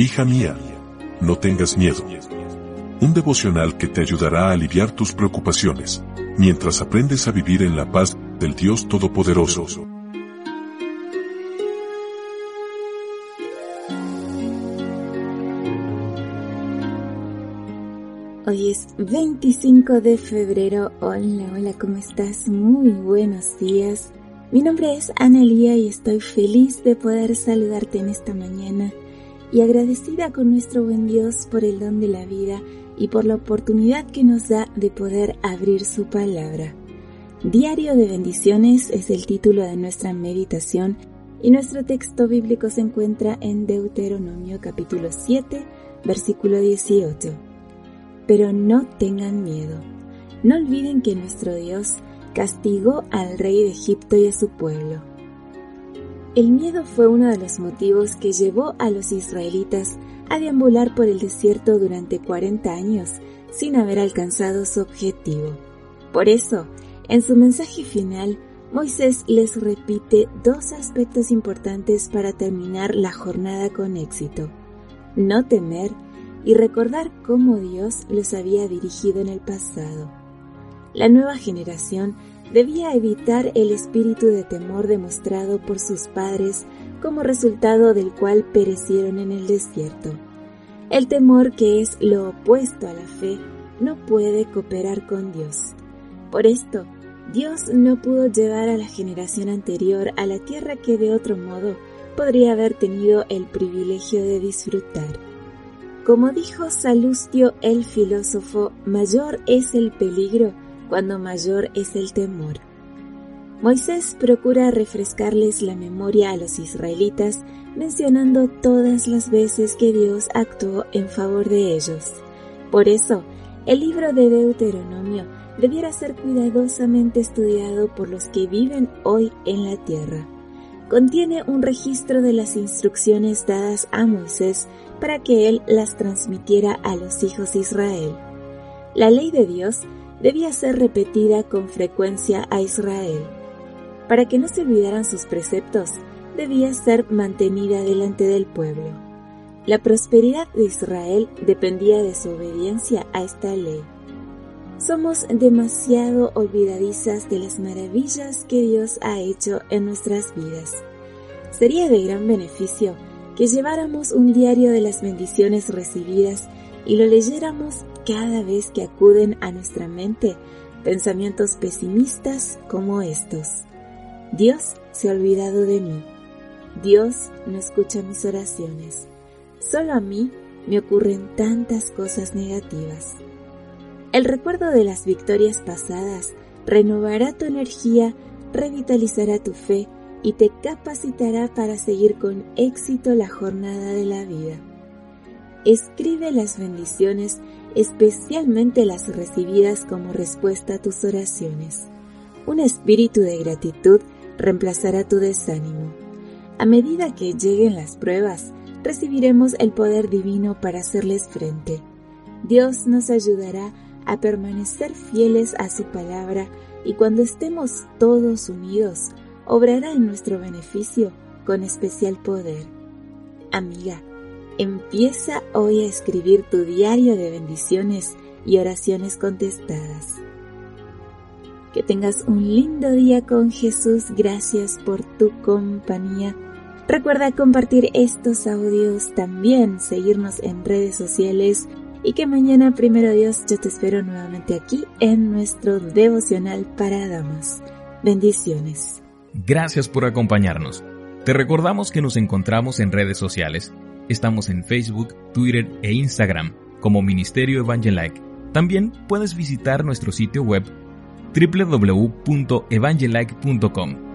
Hija mía, no tengas miedo. Un devocional que te ayudará a aliviar tus preocupaciones, mientras aprendes a vivir en la paz del Dios Todopoderoso. Hoy es 25 de febrero. Hola, hola, ¿cómo estás? Muy buenos días. Mi nombre es Analia y estoy feliz de poder saludarte en esta mañana y agradecida con nuestro buen Dios por el don de la vida y por la oportunidad que nos da de poder abrir su palabra. Diario de bendiciones es el título de nuestra meditación y nuestro texto bíblico se encuentra en Deuteronomio capítulo 7, versículo 18. Pero no tengan miedo. No olviden que nuestro Dios castigó al rey de Egipto y a su pueblo el miedo fue uno de los motivos que llevó a los israelitas a deambular por el desierto durante 40 años sin haber alcanzado su objetivo. Por eso, en su mensaje final, Moisés les repite dos aspectos importantes para terminar la jornada con éxito. No temer y recordar cómo Dios los había dirigido en el pasado. La nueva generación debía evitar el espíritu de temor demostrado por sus padres como resultado del cual perecieron en el desierto. El temor que es lo opuesto a la fe no puede cooperar con Dios. Por esto, Dios no pudo llevar a la generación anterior a la tierra que de otro modo podría haber tenido el privilegio de disfrutar. Como dijo Salustio el filósofo, mayor es el peligro cuando mayor es el temor. Moisés procura refrescarles la memoria a los israelitas mencionando todas las veces que Dios actuó en favor de ellos. Por eso, el libro de Deuteronomio debiera ser cuidadosamente estudiado por los que viven hoy en la tierra. Contiene un registro de las instrucciones dadas a Moisés para que él las transmitiera a los hijos de Israel. La ley de Dios debía ser repetida con frecuencia a Israel. Para que no se olvidaran sus preceptos, debía ser mantenida delante del pueblo. La prosperidad de Israel dependía de su obediencia a esta ley. Somos demasiado olvidadizas de las maravillas que Dios ha hecho en nuestras vidas. Sería de gran beneficio que lleváramos un diario de las bendiciones recibidas y lo leyéramos cada vez que acuden a nuestra mente pensamientos pesimistas como estos. Dios se ha olvidado de mí. Dios no escucha mis oraciones. Solo a mí me ocurren tantas cosas negativas. El recuerdo de las victorias pasadas renovará tu energía, revitalizará tu fe y te capacitará para seguir con éxito la jornada de la vida. Escribe las bendiciones especialmente las recibidas como respuesta a tus oraciones. Un espíritu de gratitud reemplazará tu desánimo. A medida que lleguen las pruebas, recibiremos el poder divino para hacerles frente. Dios nos ayudará a permanecer fieles a su palabra y cuando estemos todos unidos, obrará en nuestro beneficio con especial poder. Amiga, Empieza hoy a escribir tu diario de bendiciones y oraciones contestadas. Que tengas un lindo día con Jesús. Gracias por tu compañía. Recuerda compartir estos audios, también seguirnos en redes sociales y que mañana, primero Dios, yo te espero nuevamente aquí en nuestro devocional para damas. Bendiciones. Gracias por acompañarnos. Te recordamos que nos encontramos en redes sociales Estamos en Facebook, Twitter e Instagram como Ministerio Evangelike. También puedes visitar nuestro sitio web www.evangelike.com